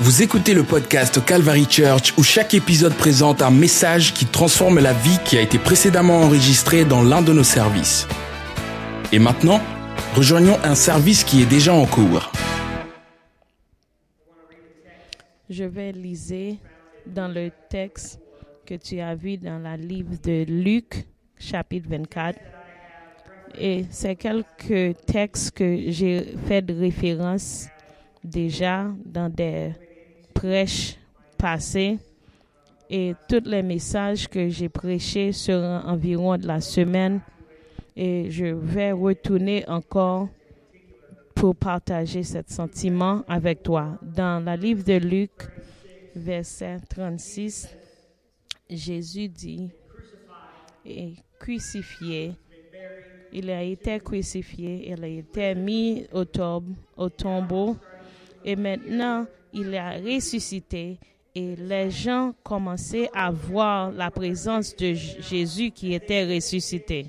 Vous écoutez le podcast Calvary Church où chaque épisode présente un message qui transforme la vie qui a été précédemment enregistré dans l'un de nos services. Et maintenant, rejoignons un service qui est déjà en cours. Je vais liser dans le texte que tu as vu dans la livre de Luc, chapitre 24. Et c'est quelques textes que j'ai fait de référence déjà dans des prêches passées. Et tous les messages que j'ai prêchés seront environ de la semaine. Et je vais retourner encore pour partager ce sentiment avec toi. Dans la livre de Luc, verset 36, Jésus dit, et crucifié, il a été crucifié, il a été mis au tombeau, et maintenant il a ressuscité. Et les gens commençaient à voir la présence de Jésus qui était ressuscité.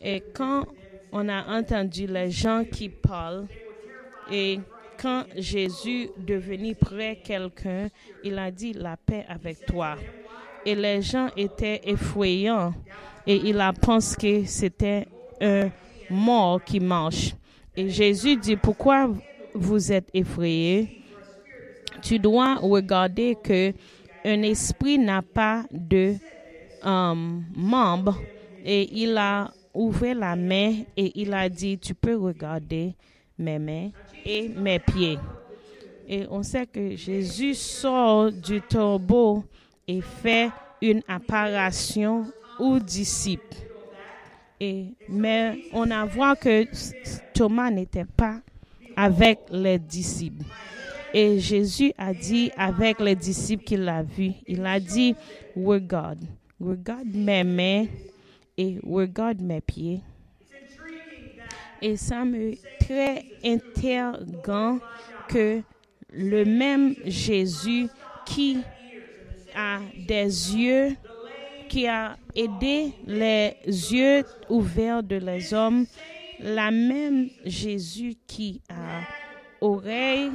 Et quand on a entendu les gens qui parlent, et quand Jésus devenu près quelqu'un, il a dit la paix avec toi. Et les gens étaient effrayants et il a pensé que c'était un mort qui marche. Et Jésus dit, pourquoi vous êtes effrayés? Tu dois regarder que un esprit n'a pas de um, membre et il a ouvert la main et il a dit, tu peux regarder mes mains et mes pieds. Et on sait que Jésus sort du tombeau et fait une apparition aux disciples. Et, mais on a vu que Thomas n'était pas avec les disciples. Et Jésus a dit avec les disciples qu'il a vu, il a dit, regarde, regarde mes mains et regarde mes pieds. Et ça me très interrogant que le même Jésus qui a des yeux, qui a aidé les yeux ouverts de les hommes, la même Jésus qui a oreille,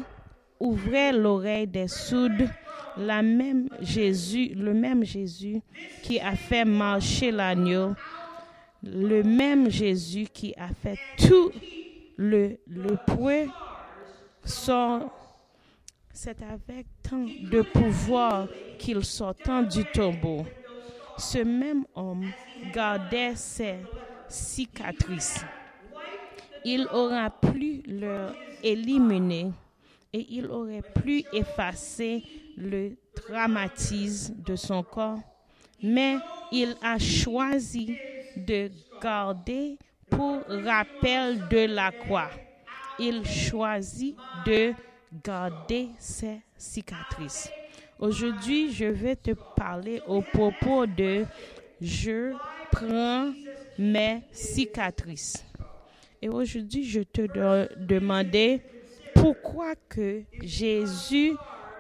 ouvrait l'oreille des Jésus, le même Jésus qui a fait marcher l'agneau, le même Jésus qui a fait tout le, le sort. C'est avec tant de pouvoir qu'il sortant du tombeau. Ce même homme gardait ses cicatrices. Il aura pu leur éliminer et il aurait pu effacer le traumatisme de son corps, mais il a choisi de garder pour rappel de la croix. Il choisit de garder ses cicatrices. Aujourd'hui, je vais te parler au propos de je prends mes cicatrices. Et aujourd'hui, je te demandais pourquoi que Jésus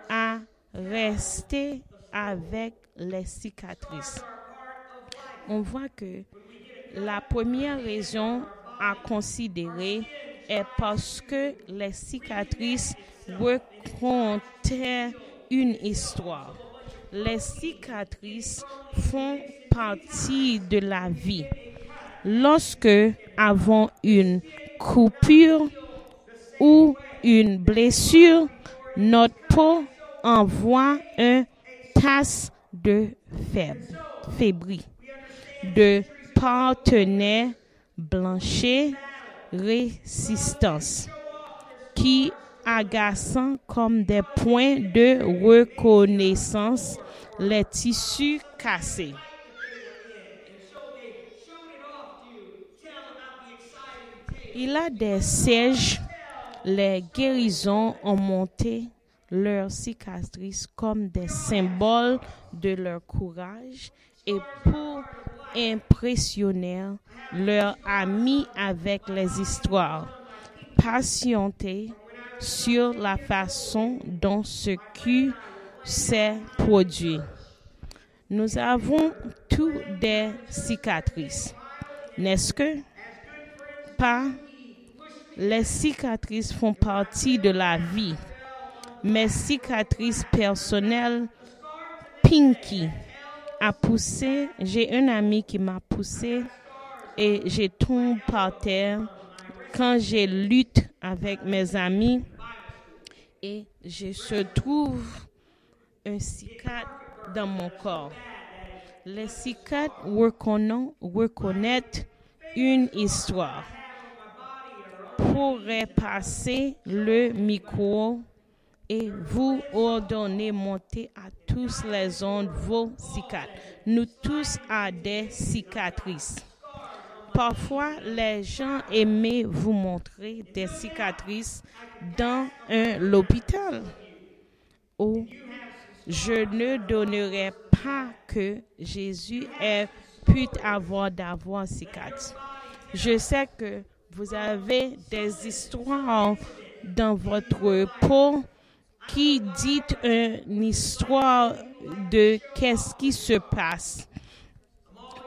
a resté avec les cicatrices? On voit que la première raison à considérer est parce que les cicatrices racontent une histoire. Les cicatrices font partie de la vie. Lorsque avons une coupure ou une blessure, notre peau envoie un tasse de fébrile, de partenaires blanchis, résistance, qui agaçant comme des points de reconnaissance les tissus cassés. Il a des sièges, les guérisons ont monté leurs cicatrices comme des symboles de leur courage et pour impressionner leurs amis avec les histoires, patienter sur la façon dont ce qui s'est produit. Nous avons tous des cicatrices, n'est-ce que? Pas? Les cicatrices font partie de la vie. mes cicatrices personnelles, Pinky a poussé, j'ai un ami qui m'a poussé et j'ai tombé par terre quand j'ai lutte avec mes amis et je trouve un cicatrice dans mon corps. Les cicatrices reconnaissent une histoire. Pourrais passer le micro et vous ordonner monter à tous les ondes vos cicatrices. Nous tous avons des cicatrices. Parfois, les gens aimaient vous montrer des cicatrices dans un l'hôpital. Oh, je ne donnerai pas que Jésus ait pu avoir d'avoir cicatrices. Je sais que vous avez des histoires dans votre peau qui dit une histoire de qu'est-ce qui se passe.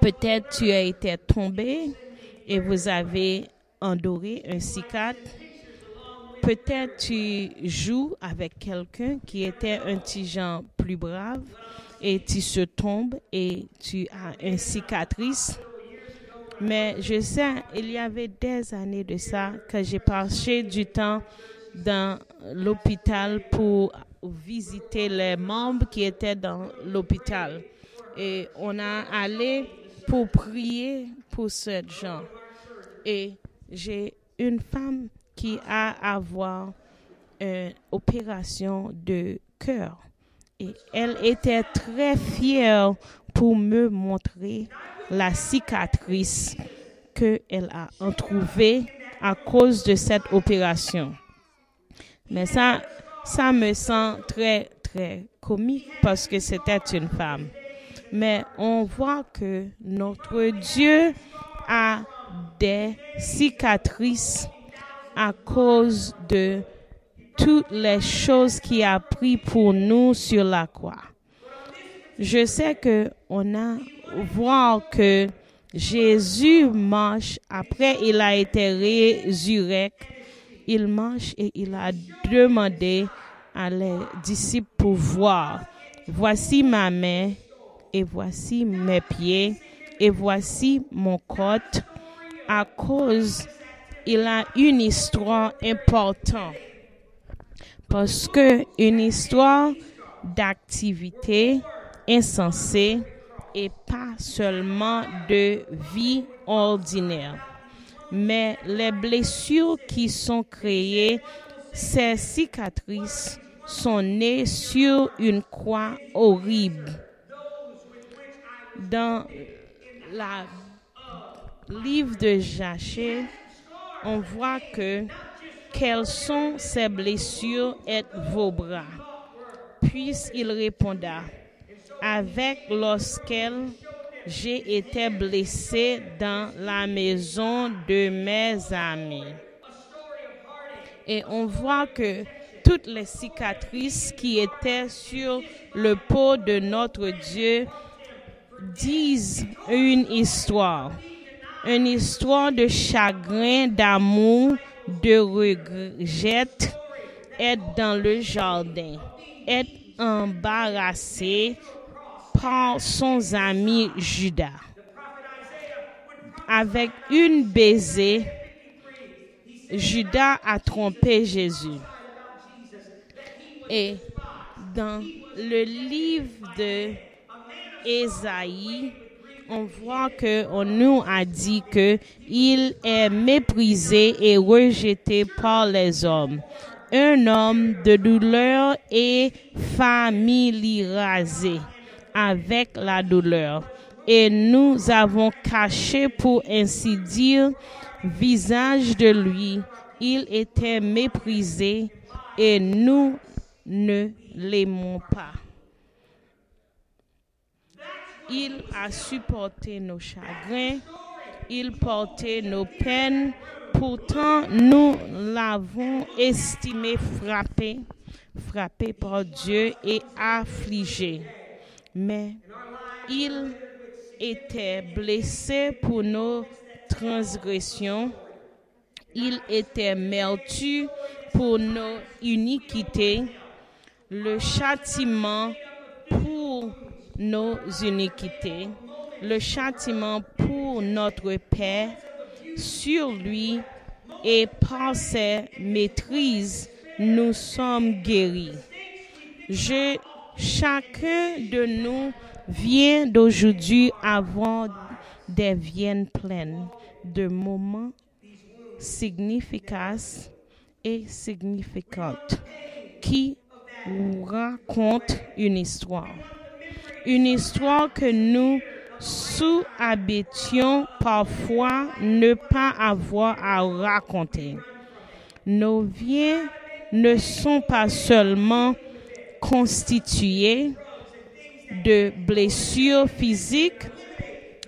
Peut-être tu as été tombé et vous avez endoré un cicatrice. Peut-être tu joues avec quelqu'un qui était un petit genre plus brave et tu se tombes et tu as une cicatrice. Mais je sais, il y avait des années de ça que j'ai passé du temps dans l'hôpital pour visiter les membres qui étaient dans l'hôpital. Et on a allé pour prier pour ce gens. Et j'ai une femme qui a avoir une opération de cœur. Et elle était très fière pour me montrer la cicatrice qu'elle a trouvée à cause de cette opération. Mais ça, ça me sent très, très comique parce que c'était une femme. Mais on voit que notre Dieu a des cicatrices à cause de toutes les choses qu'il a pris pour nous sur la croix. Je sais que on a voir que Jésus marche après il a été résurrecté. Il marche et il a demandé à les disciples pour voir. Voici ma main et voici mes pieds et voici mon côte à cause il a une histoire importante parce que une histoire d'activité insensée et pas seulement de vie ordinaire, mais les blessures qui sont créées, ces cicatrices sont nées sur une croix horrible. Dans la livre de Jachée, on voit que quelles sont ces blessures et vos bras. Puis il répondra, avec lorsqu'elle j'ai été blessé dans la maison de mes amis. Et on voit que toutes les cicatrices qui étaient sur le pot de notre Dieu disent une histoire une histoire de chagrin, d'amour, de regret, être dans le jardin, être embarrassé par son ami Judas. Avec une baiser, Judas a trompé Jésus. Et dans le livre de Ésaïe, on voit que on nous a dit que il est méprisé et rejeté par les hommes. Un homme de douleur et familiarisé avec la douleur. Et nous avons caché, pour ainsi dire, visage de lui. Il était méprisé et nous ne l'aimons pas. Il a supporté nos chagrins, il portait nos peines, pourtant nous l'avons estimé frappé, frappé par Dieu et affligé. Mais il était blessé pour nos transgressions, il était meurtri pour nos iniquités, le châtiment pour nos iniquités, le châtiment pour notre paix. Sur lui et par ses maîtrises, nous sommes guéris. Je, chacun de nous vient d'aujourd'hui avoir des viennes pleines de moments significatifs et significantes qui racontent une histoire. Une histoire que nous sous-habitions parfois ne pas avoir à raconter. Nos vies ne sont pas seulement constituées de blessures physiques,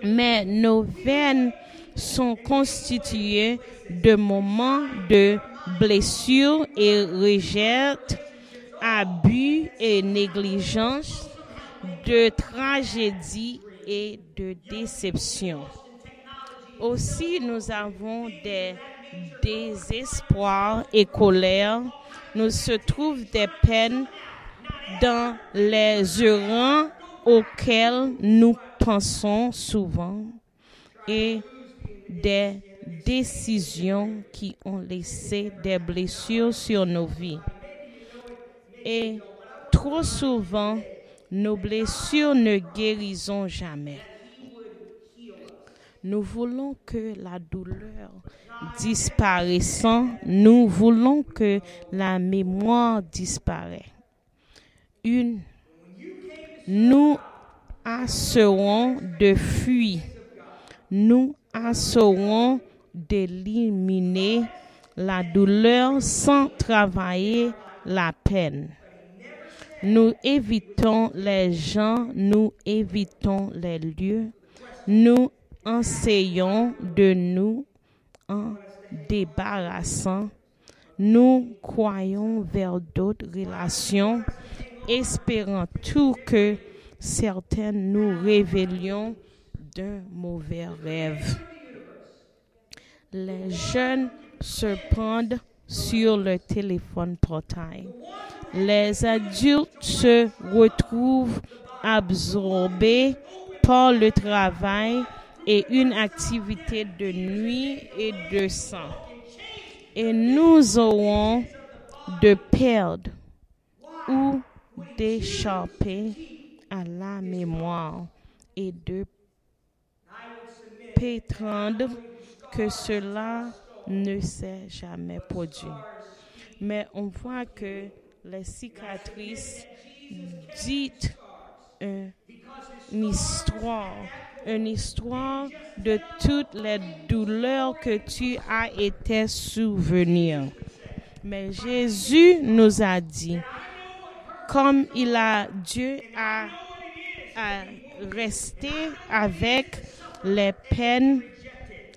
mais nos veines sont constituées de moments de blessures et rejettes, abus et négligence, de tragédies et de déception. Aussi, nous avons des désespoirs et colères. Nous se trouvent des peines dans les errants auxquels nous pensons souvent et des décisions qui ont laissé des blessures sur nos vies. Et trop souvent, nos blessures ne guérissent jamais. Nous voulons que la douleur disparaissant, nous voulons que la mémoire disparaisse. Une, nous assurons de fuir. Nous assurons d'éliminer la douleur sans travailler la peine. Nous évitons les gens, nous évitons les lieux, nous enseignons de nous en débarrassant, nous croyons vers d'autres relations, espérant tout que certaines nous révélions d'un mauvais rêve. Les jeunes se prennent sur le téléphone portable. Les adultes se retrouvent absorbés par le travail et une activité de nuit et de sang. Et nous aurons de perdre ou d'échapper à la mémoire et de prétendre que cela ne s'est jamais produit. Mais on voit que les cicatrices dites une histoire, une histoire de toutes les douleurs que tu as été souvenir. Mais Jésus nous a dit, comme il a, Dieu a, resté avec les peines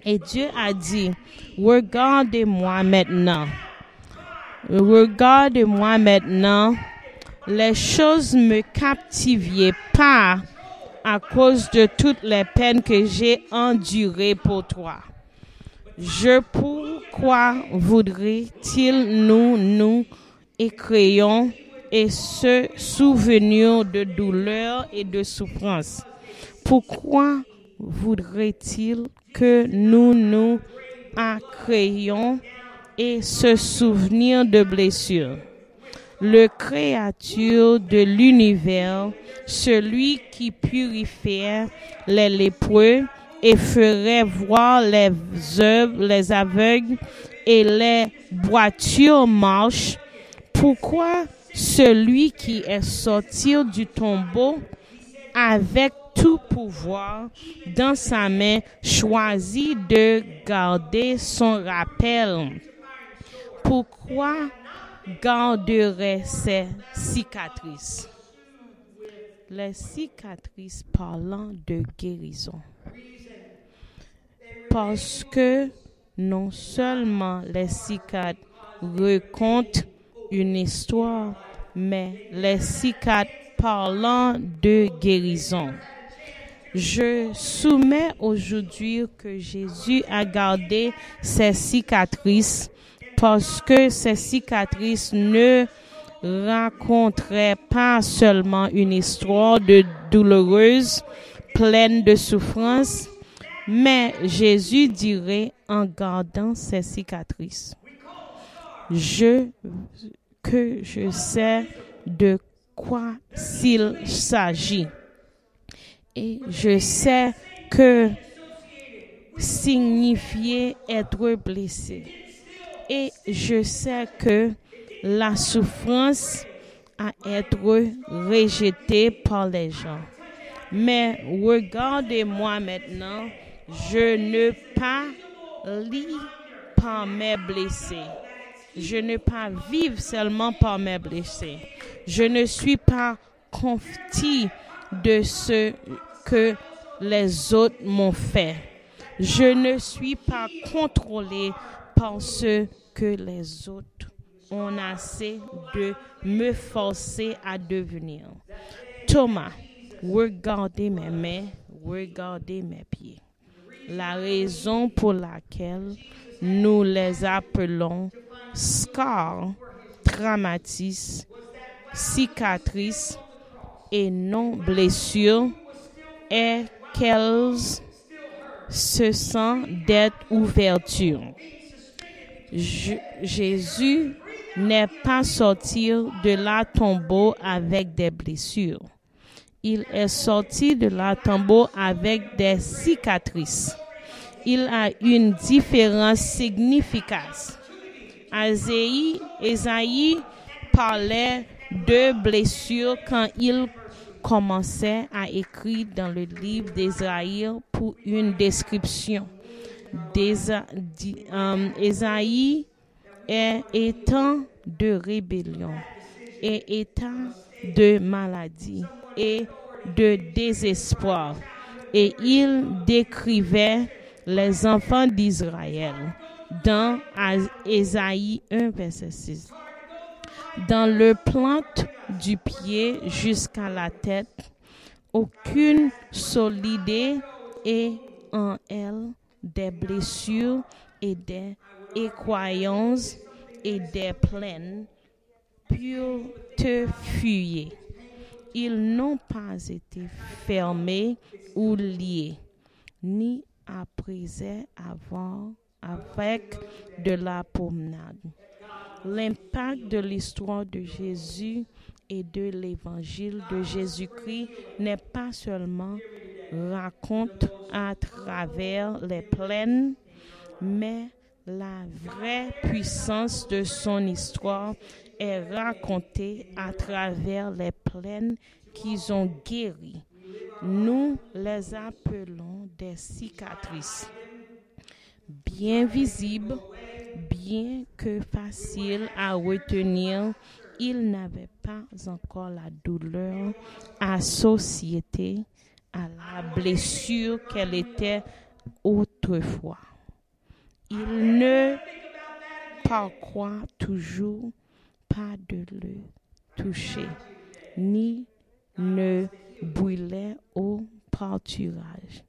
et Dieu a dit, regardez-moi maintenant. Regardez-moi maintenant. Les choses me captivaient pas à cause de toutes les peines que j'ai endurées pour toi. Je pourquoi voudrait-il nous nous écrions et se souvenir de douleur et de souffrance? Pourquoi voudrait-il que nous nous accréions et se souvenir de blessures? Le créature de l'univers, celui qui purifie les lépreux et ferait voir les œuvres, les aveugles et les boitures marches. Pourquoi celui qui est sorti du tombeau avec tout pouvoir dans sa main choisit de garder son rappel? Pourquoi garderait ses cicatrices? Les cicatrices parlant de guérison parce que non seulement les cicatrices racontent une histoire, mais les cicatrices parlant de guérison. Je soumets aujourd'hui que Jésus a gardé ses cicatrices parce que ces cicatrices ne raconterait pas seulement une histoire de douloureuse, pleine de souffrance, mais Jésus dirait en gardant ses cicatrices, je, que je sais de quoi s'il s'agit. Et je sais que signifiait être blessé. Et je sais que la souffrance à être rejetée par les gens. Mais regardez-moi maintenant, je ne pas lis par mes blessés. Je ne pas vivre seulement par mes blessés. Je ne suis pas confié de ce que les autres m'ont fait. Je ne suis pas contrôlé par ce que les autres ont assez de me forcer à devenir. Thomas, regardez mes mains, regardez mes pieds. La raison pour laquelle nous les appelons scars, traumatismes, cicatrices et non blessures est qu'elles se sentent d'être ouverture. Jésus n'est pas sorti de la tombeau avec des blessures. Il est sorti de la tombeau avec des cicatrices. Il a une différence significative. Isaïe parlait de blessures quand il commençait à écrire dans le livre d'Israël pour une description. Isaïe est étant de rébellion et étant de maladie et de désespoir. Et il décrivait les enfants d'Israël dans Ésaïe 1, verset 6. Dans le plante du pied jusqu'à la tête, aucune solidité et en elle des blessures et des croyances et des plaines pour te fuyer. Ils n'ont pas été fermés ou liés, ni après avant avec de la promenade. L'impact de l'histoire de Jésus et de l'évangile de Jésus-Christ n'est pas seulement raconte à travers les plaines, mais la vraie puissance de son histoire est racontée à travers les plaines qu'ils ont guéries. Nous les appelons des cicatrices. Bien visibles, bien que faciles à retenir, ils n'avaient pas encore la douleur associée à la blessure qu'elle était autrefois. Il ne parcourt toujours pas de le toucher, ni ne brûlait au pâturage.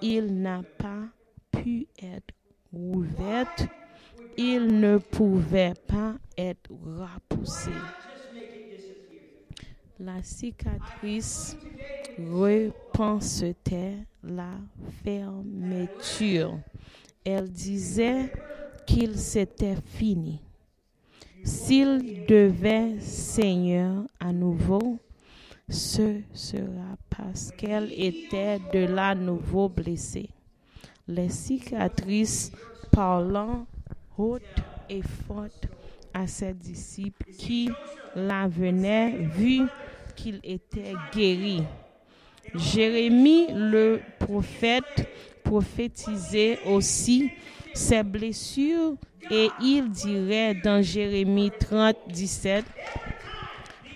Il n'a pas pu être ouvert, il ne pouvait pas être repoussé. La cicatrice repensait la fermeture. Elle disait qu'il s'était fini. S'il devait Seigneur à nouveau, ce sera parce qu'elle était de la nouveau blessée. Les cicatrices parlant haute et forte à ses disciples qui la venaient vu qu'il était guéri. Jérémie le prophète prophétisait aussi ses blessures et il dirait dans Jérémie 30, 17,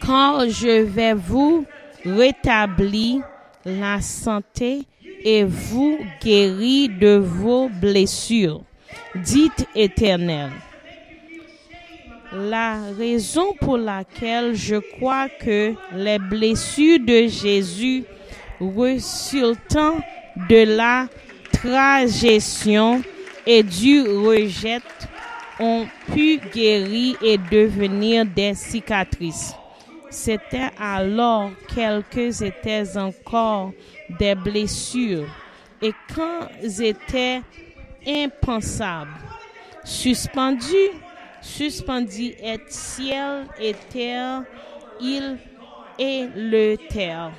quand je vais vous rétablir la santé et vous guérir de vos blessures, dites éternel. La raison pour laquelle je crois que les blessures de Jésus résultant de la tragédie et du rejet ont pu guérir et devenir des cicatrices. C'était alors quelques étaient encore des blessures et quand étaient impensables, suspendus, suspendus et ciel et terre, il et le terre.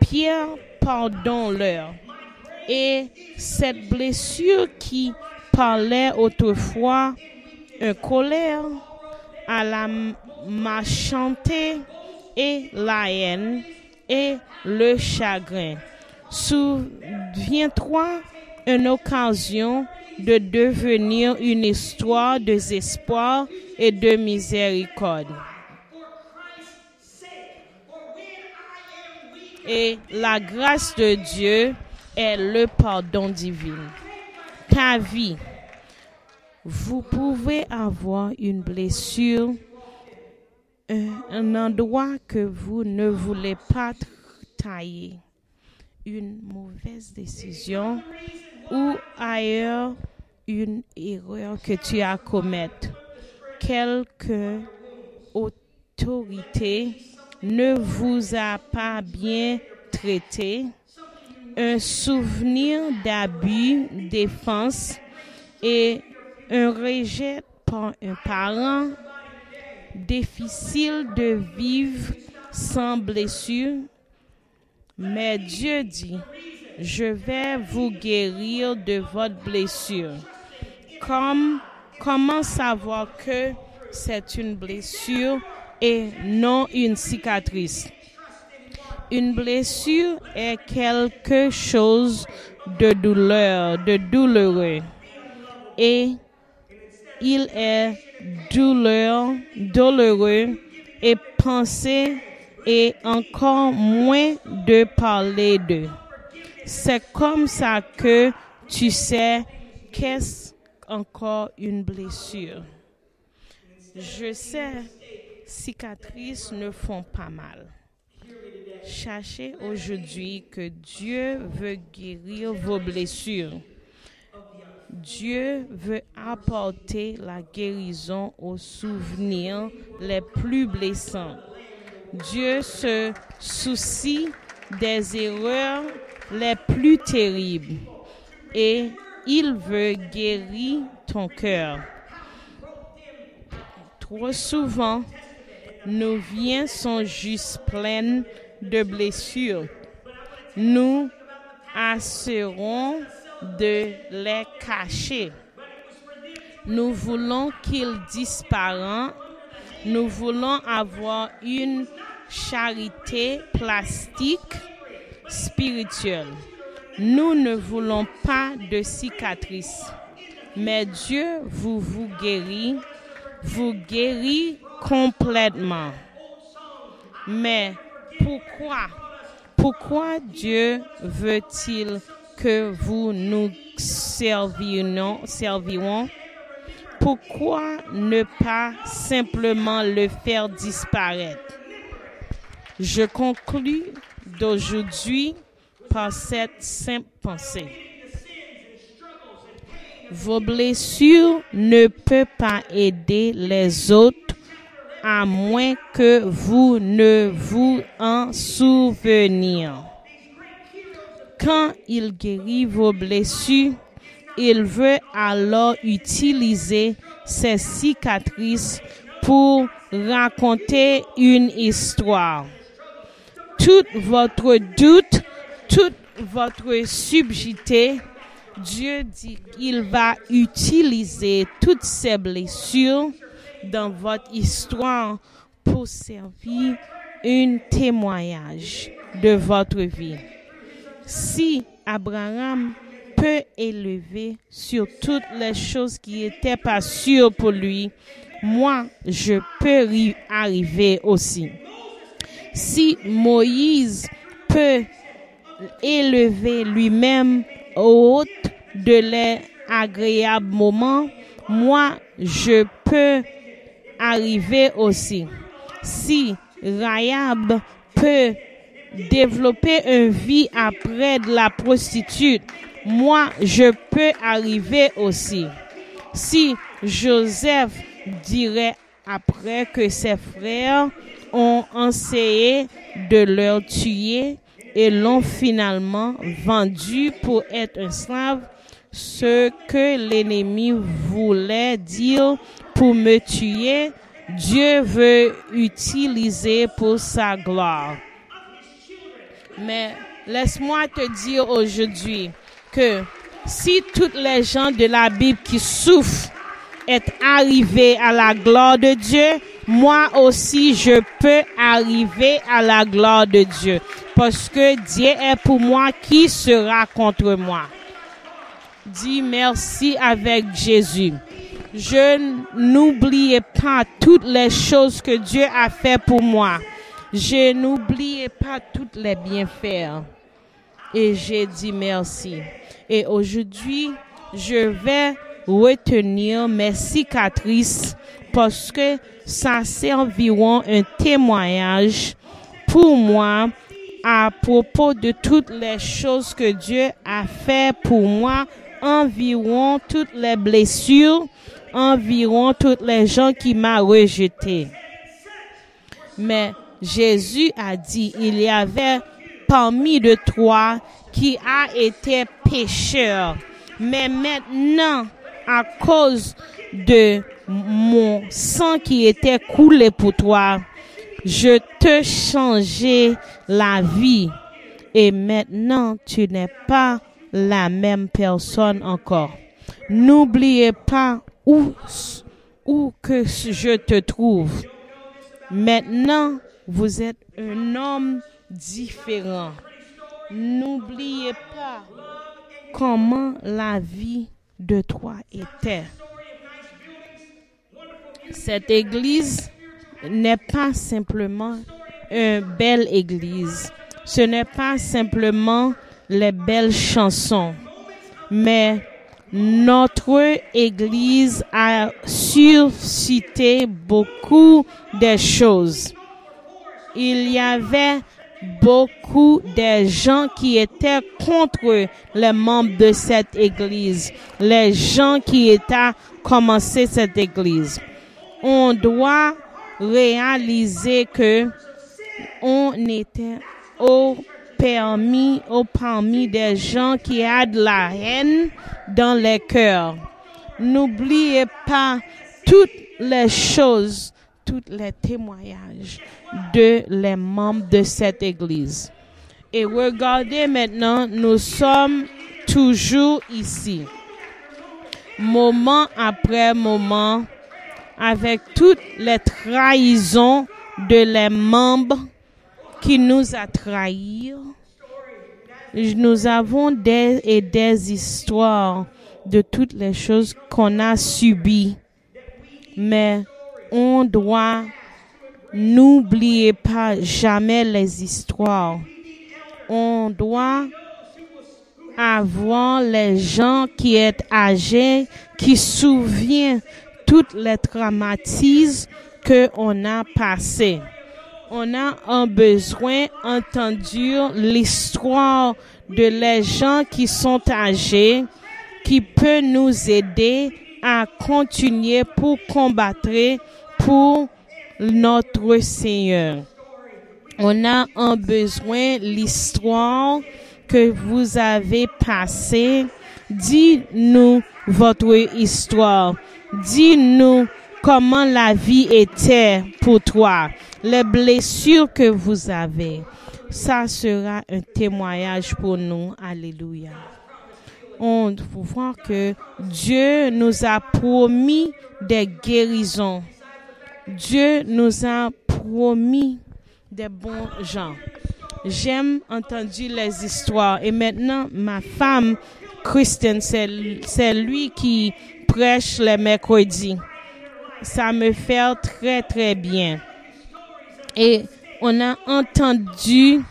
Pierre pardon-leur. Et cette blessure qui parlait autrefois un colère à la machanté et la haine le chagrin. Souviens-toi une occasion de devenir une histoire de désespoir et de miséricorde. Et la grâce de Dieu est le pardon divin. Ta vie, vous pouvez avoir une blessure, un endroit que vous ne voulez pas tailler, une mauvaise décision ou ailleurs une erreur que tu as commise. Quelque autorité ne vous a pas bien traité, un souvenir d'abus, défense et un rejet par un parent, difficile de vivre sans blessure. Mais Dieu dit, je vais vous guérir de votre blessure. Comme, comment savoir que c'est une blessure et non une cicatrice? Une blessure est quelque chose de douleur, de douloureux. Et il est douleur, douloureux et penser et encore moins de parler d'eux. C'est comme ça que tu sais qu'est-ce encore une blessure. Je sais, cicatrices ne font pas mal. Sachez aujourd'hui que Dieu veut guérir vos blessures. Dieu veut apporter la guérison aux souvenirs les plus blessants. Dieu se soucie des erreurs les plus terribles et il veut guérir ton cœur. Trop souvent, nos vies sont juste pleines de blessures. Nous assurons de les cacher. Nous voulons qu'ils disparaissent. Nous voulons avoir une charité plastique spirituelle. Nous ne voulons pas de cicatrices. Mais Dieu vous vous guérit, vous guérit complètement. Mais pourquoi? Pourquoi Dieu veut-il que vous nous servions, servions? Pourquoi ne pas simplement le faire disparaître? Je conclus d'aujourd'hui par cette simple pensée. Vos blessures ne peuvent pas aider les autres à moins que vous ne vous en souveniez. Quand il guérit vos blessures, il veut alors utiliser ces cicatrices pour raconter une histoire. Tout votre doute, toute votre subjité, Dieu dit qu'il va utiliser toutes ces blessures dans votre histoire pour servir un témoignage de votre vie. Si Abraham peut élever sur toutes les choses qui étaient pas sûres pour lui, moi, je peux arriver aussi. Si Moïse peut élever lui-même au haut de les agréables moi, je peux arriver aussi. Si Rayab peut développer une vie après de la prostitute, moi, je peux arriver aussi. Si Joseph dirait après que ses frères ont essayé de leur tuer et l'ont finalement vendu pour être un slave, ce que l'ennemi voulait dire pour me tuer, Dieu veut utiliser pour sa gloire. Mais laisse-moi te dire aujourd'hui que si toutes les gens de la Bible qui souffrent est arrivé à la gloire de Dieu, moi aussi je peux arriver à la gloire de Dieu. Parce que Dieu est pour moi, qui sera contre moi? Dis merci avec Jésus. Je n'oubliais pas toutes les choses que Dieu a fait pour moi. Je n'oubliais pas toutes les bienfaits. Et j'ai dit merci. Et aujourd'hui, je vais retenir mes cicatrices parce que ça c'est environ un témoignage pour moi à propos de toutes les choses que Dieu a fait pour moi, environ toutes les blessures, environ toutes les gens qui m'ont rejeté. Mais Jésus a dit, il y avait parmi de toi qui a été pécheur. Mais maintenant, à cause de mon sang qui était coulé pour toi, je te changeai la vie. Et maintenant, tu n'es pas la même personne encore. N'oubliez pas où, où que je te trouve. Maintenant, vous êtes un homme différent. N'oubliez pas comment la vie de toi était. Cette église n'est pas simplement une belle église. Ce n'est pas simplement les belles chansons, mais notre église a suscité beaucoup de choses. Il y avait beaucoup de gens qui étaient contre les membres de cette église, les gens qui étaient commencé cette église. On doit réaliser que on était au permis, au parmi des gens qui ont de la haine dans les cœurs. N'oubliez pas toutes les choses, tous les témoignages de les membres de cette église. Et regardez maintenant, nous sommes toujours ici. Moment après moment, avec toutes les trahisons de les membres qui nous a trahis. Nous avons des et des histoires de toutes les choses qu'on a subies. Mais on doit n'oublier pas jamais les histoires. On doit avoir les gens qui sont âgés, qui souviennent toutes les traumatismes que on a passé. On a un besoin d'entendre l'histoire de les gens qui sont âgés, qui peut nous aider à continuer pour combattre pour notre Seigneur. On a un besoin l'histoire que vous avez passée. Dis-nous votre histoire. Dis-nous comment la vie était pour toi, les blessures que vous avez. Ça sera un témoignage pour nous. Alléluia. On voir que Dieu nous a promis des guérisons. Dieu nous a promis des bons gens. J'aime entendre les histoires. Et maintenant, ma femme, Christian, c'est lui qui prêche les mercredis. Ça me fait très, très bien. Et on a entendu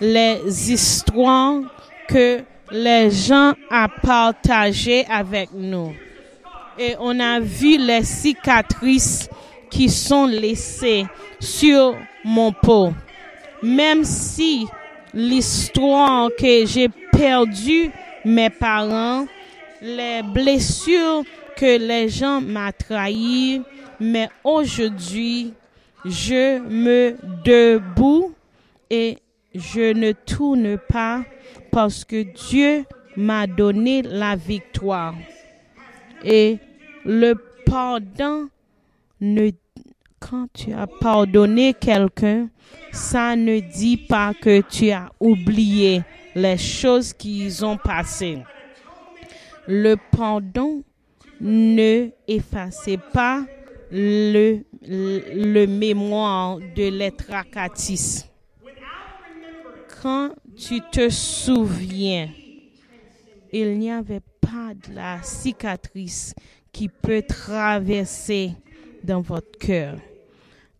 les histoires que les gens ont partagées avec nous. Et on a vu les cicatrices qui sont laissées sur mon peau. Même si l'histoire que j'ai perdu mes parents, les blessures que les gens m'ont trahi, mais aujourd'hui, je me debout et je ne tourne pas parce que Dieu m'a donné la victoire. Et le pardon ne quand tu as pardonné quelqu'un, ça ne dit pas que tu as oublié les choses qui ont passé. Le pardon ne efface pas le, le, mémoire de l'étracatis. Quand tu te souviens, il n'y avait pas de la cicatrice qui peut traverser dans votre cœur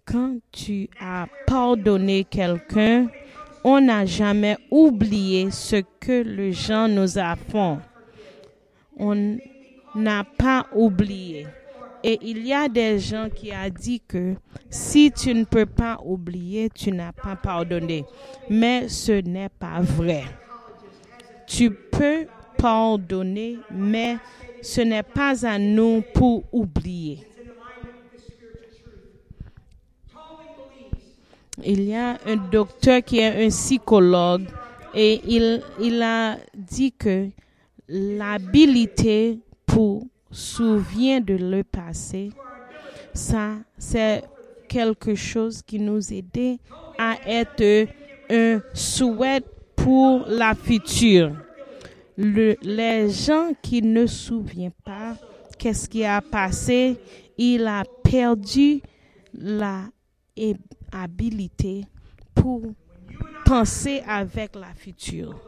quand tu as pardonné quelqu'un, on n'a jamais oublié ce que les gens nous a fait. On n'a pas oublié. Et il y a des gens qui ont dit que si tu ne peux pas oublier, tu n'as pas pardonné. Mais ce n'est pas vrai. Tu peux pardonner, mais ce n'est pas à nous pour oublier. Il y a un docteur qui est un psychologue et il, a dit que l'habilité pour souvenir de le passé, ça, c'est quelque chose qui nous aide à être un souhait pour la future. Le, les gens qui ne souviennent pas qu'est-ce qui a passé, il a perdu la habilité pour penser avec la future.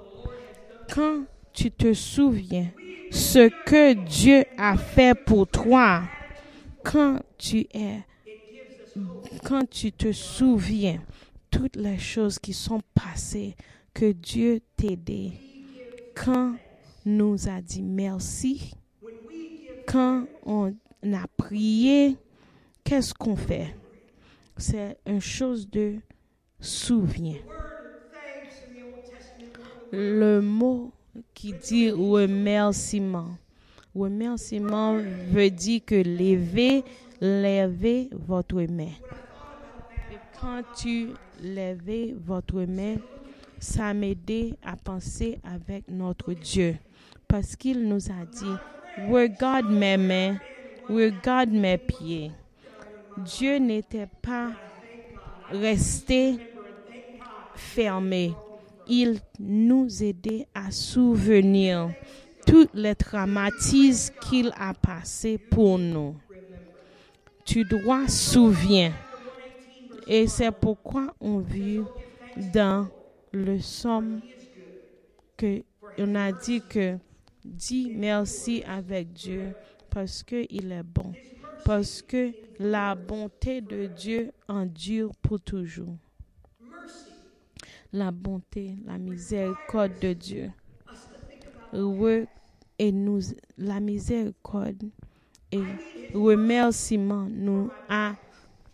Quand tu te souviens ce que Dieu a fait pour toi, quand tu es, quand tu te souviens toutes les choses qui sont passées, que Dieu t'aidait, quand nous a dit merci, quand on a prié, qu'est-ce qu'on fait? C'est une chose de souvenir. Le mot qui dit remerciement. Remerciement veut dire que levez, levez votre main. Quand tu lèves votre main, ça m'aide à penser avec notre Dieu. Parce qu'il nous a dit, regarde mes mains, regarde mes pieds. Dieu n'était pas resté fermé. Il nous aidait à souvenir tous les traumatismes qu'il a passés pour nous. Tu dois souvenir. Et c'est pourquoi on vit dans le somme que on a dit que dis merci avec Dieu parce qu'il est bon parce que la bonté de Dieu endure pour toujours. La bonté, la miséricorde de Dieu. et nous, la miséricorde et remerciement nous a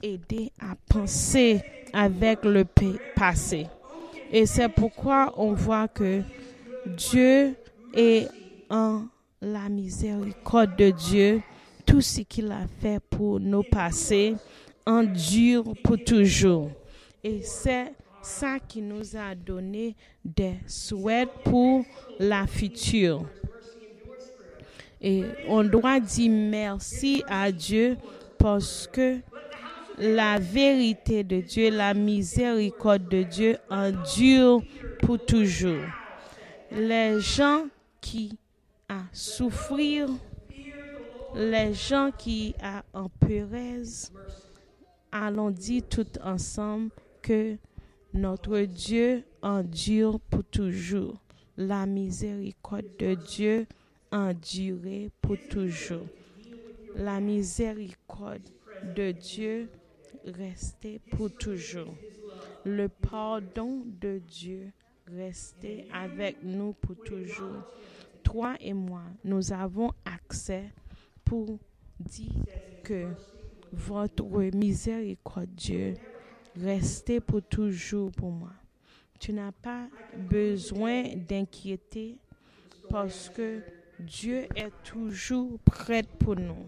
aidé à penser avec le passé. Et c'est pourquoi on voit que Dieu est en la miséricorde de Dieu tout ce qu'il a fait pour nos passés endure pour toujours. Et c'est ça qui nous a donné des souhaits pour la future. Et on doit dire merci à Dieu parce que la vérité de Dieu, la miséricorde de Dieu endure pour toujours. Les gens qui ont souffrir les gens qui ont en allons dire tout ensemble que notre Dieu endure pour toujours. La miséricorde de Dieu endure pour toujours. La miséricorde de Dieu restait pour toujours. Le pardon de Dieu restait avec nous pour toujours. Toi et moi, nous avons accès pour dire que votre miséricorde, Dieu, pour toujours pour moi. Tu n'as pas besoin d'inquiéter parce que Dieu est toujours prêt pour nous.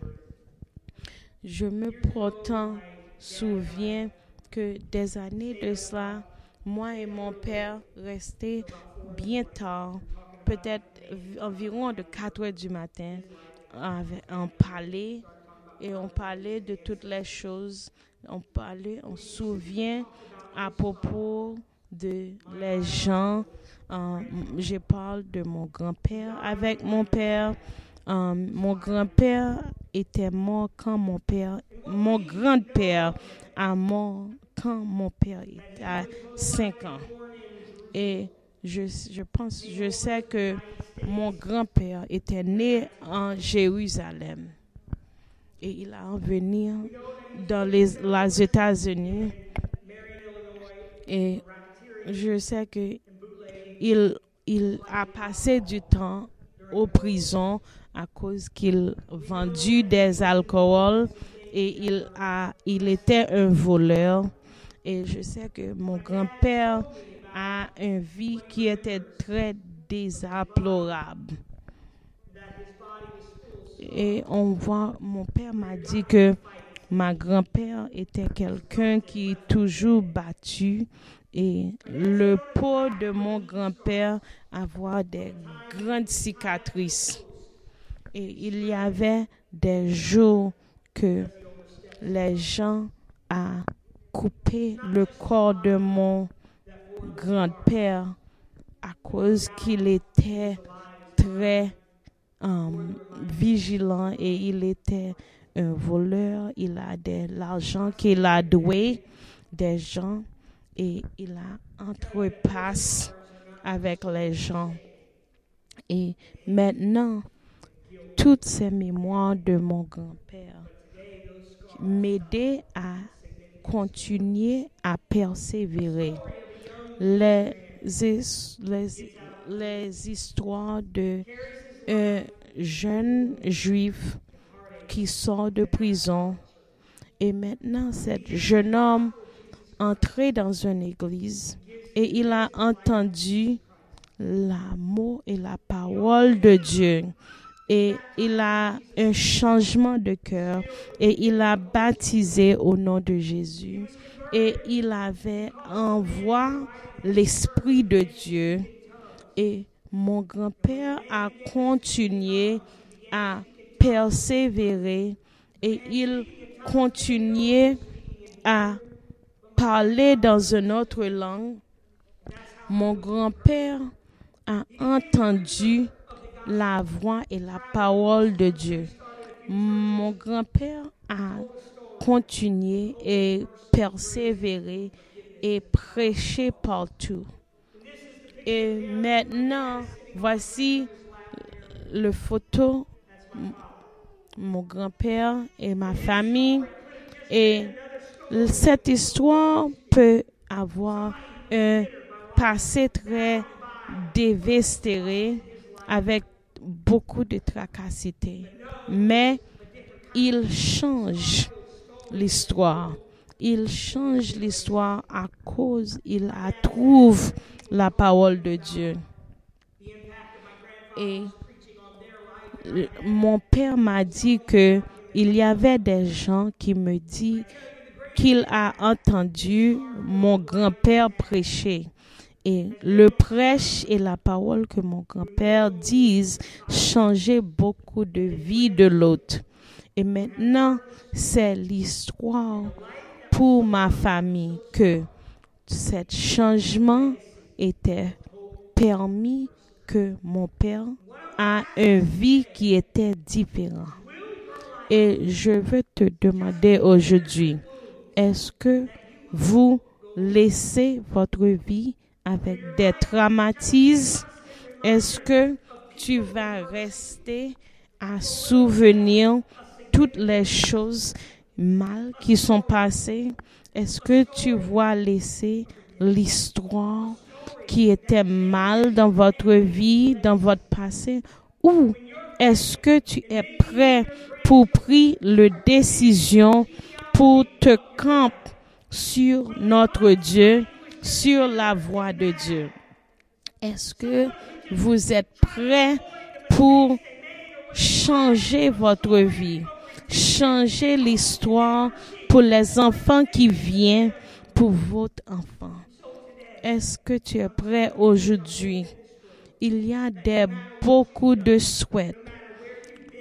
Je me pourtant souviens que des années de cela, moi et mon père restaient bien tard, peut-être environ de 4 heures du matin, on parlait et on parlait de toutes les choses. On parlait, on souvient à propos de les gens. je parle de mon grand-père avec mon père. mon grand-père était mort quand mon père, mon grand-père a mort quand mon père était à 5 ans. Je, je pense, je sais que mon grand-père était né en Jérusalem et il a venu dans les, les États-Unis. Et je sais que il, il a passé du temps aux prison à cause qu'il vendu des alcools et il a il était un voleur et je sais que mon grand-père a une vie qui était très désaplorable. Et on voit, mon père m'a dit que ma grand-père était quelqu'un qui toujours battu et le pot de mon grand-père avoir des grandes cicatrices. Et il y avait des jours que les gens ont coupé le corps de mon grand-père à cause qu'il était très um, vigilant et il était un voleur. Il a de l'argent qu'il a doué des gens et il a entrepassé avec les gens. Et maintenant, toutes ces mémoires de mon grand-père m'aidaient à continuer à persévérer les, les, histoires de un jeune juif qui sort de prison. Et maintenant cet jeune homme entré dans une église et il a entendu l'amour et la parole de Dieu. Et il a un changement de cœur et il a baptisé au nom de Jésus et il avait envoyé l'Esprit de Dieu. Et mon grand-père a continué à persévérer et il continuait à parler dans une autre langue. Mon grand-père a entendu la voix et la parole de Dieu. Mon grand-père a continué et persévérer et prêcher partout. Et maintenant, voici le photo, mon grand-père et ma famille. Et cette histoire peut avoir un passé très dévasté avec beaucoup de tracacité. Mais il change l'histoire. Il change l'histoire à cause il trouve la parole de Dieu. Et mon père m'a dit que il y avait des gens qui me disent qu'il a entendu mon grand-père prêcher. Et le prêche et la parole que mon grand-père disent changeait beaucoup de vie de l'autre. Et maintenant, c'est l'histoire pour ma famille que ce changement était permis que mon père a une vie qui était différente. Et je veux te demander aujourd'hui, est-ce que vous laissez votre vie avec des traumatismes? Est-ce que tu vas rester à souvenir toutes les choses mal qui sont passées, est-ce que tu vois laisser l'histoire qui était mal dans votre vie, dans votre passé, ou est-ce que tu es prêt pour prendre la décision pour te camper sur notre Dieu, sur la voie de Dieu? Est-ce que vous êtes prêt pour changer votre vie, changer l'histoire pour les enfants qui viennent, pour votre enfant. Est-ce que tu es prêt aujourd'hui? Il y a des, beaucoup de souhaits.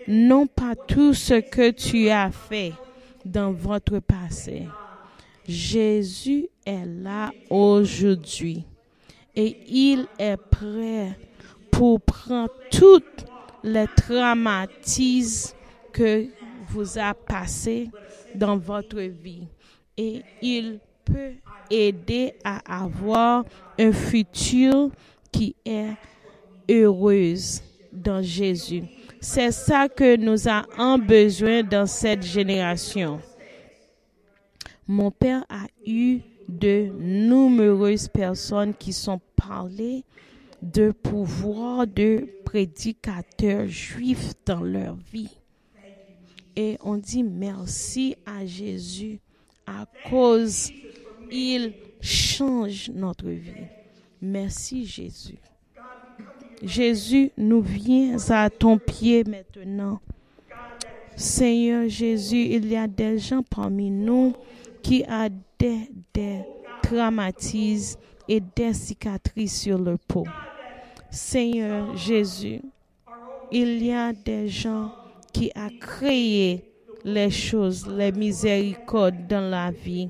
Non pas tout ce que tu as fait dans votre passé. Jésus est là aujourd'hui et il est prêt pour prendre toutes les traumatismes que vous a passé dans votre vie et il peut aider à avoir un futur qui est heureuse dans Jésus. C'est ça que nous avons besoin dans cette génération. Mon père a eu de nombreuses personnes qui sont parlées de pouvoir de prédicateurs juifs dans leur vie. Et on dit merci à Jésus à cause il change notre vie. Merci Jésus. Jésus, nous viens à ton pied maintenant. Seigneur Jésus, il y a des gens parmi nous qui ont des, des traumatismes et des cicatrices sur leur peau. Seigneur Jésus, il y a des gens qui ont créé les choses, les miséricordes dans la vie.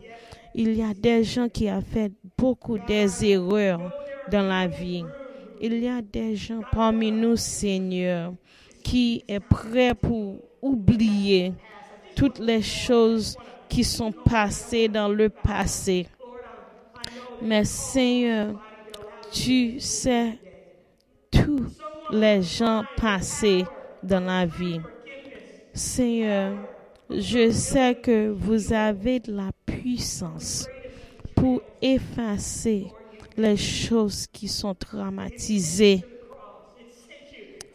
Il y a des gens qui ont fait beaucoup d'erreurs dans la vie. Il y a des gens parmi nous, Seigneur, qui est prêt pour oublier toutes les choses qui sont passées dans le passé. Mais Seigneur, tu sais tous les gens passés dans la vie. Seigneur, je sais que vous avez de la puissance pour effacer les choses qui sont traumatisées.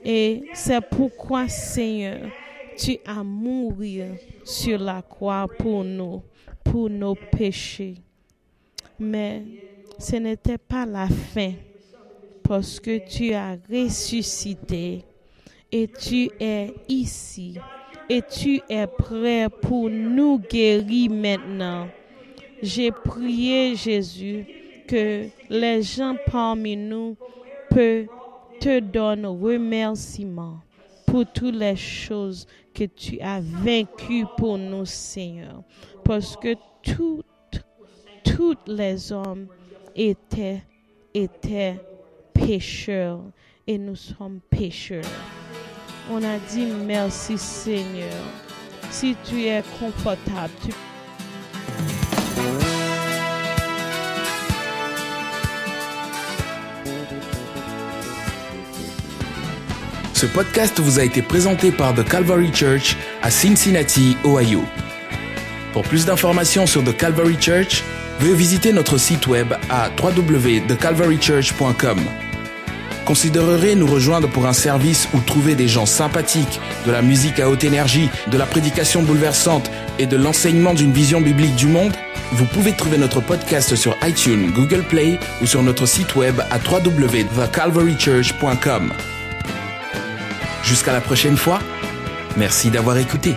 Et c'est pourquoi, Seigneur, tu as mouru sur la croix pour nous, pour nos péchés. Mais ce n'était pas la fin, parce que tu as ressuscité et tu es ici et tu es prêt pour nous guérir maintenant. J'ai prié, Jésus, que les gens parmi nous peuvent te donner remerciement pour toutes les choses que tu as vaincues pour nous, Seigneur. Parce que tous les hommes étaient pécheurs et nous sommes pécheurs. On a dit merci Seigneur. Si tu es confortable, Ce podcast vous a été présenté par The Calvary Church à Cincinnati, Ohio. Pour plus d'informations sur The Calvary Church, veuillez visiter notre site web à www.thecalvarychurch.com. Considérerez nous rejoindre pour un service où trouver des gens sympathiques, de la musique à haute énergie, de la prédication bouleversante et de l'enseignement d'une vision biblique du monde? Vous pouvez trouver notre podcast sur iTunes, Google Play ou sur notre site web à www.thecalvarychurch.com. Jusqu'à la prochaine fois, merci d'avoir écouté.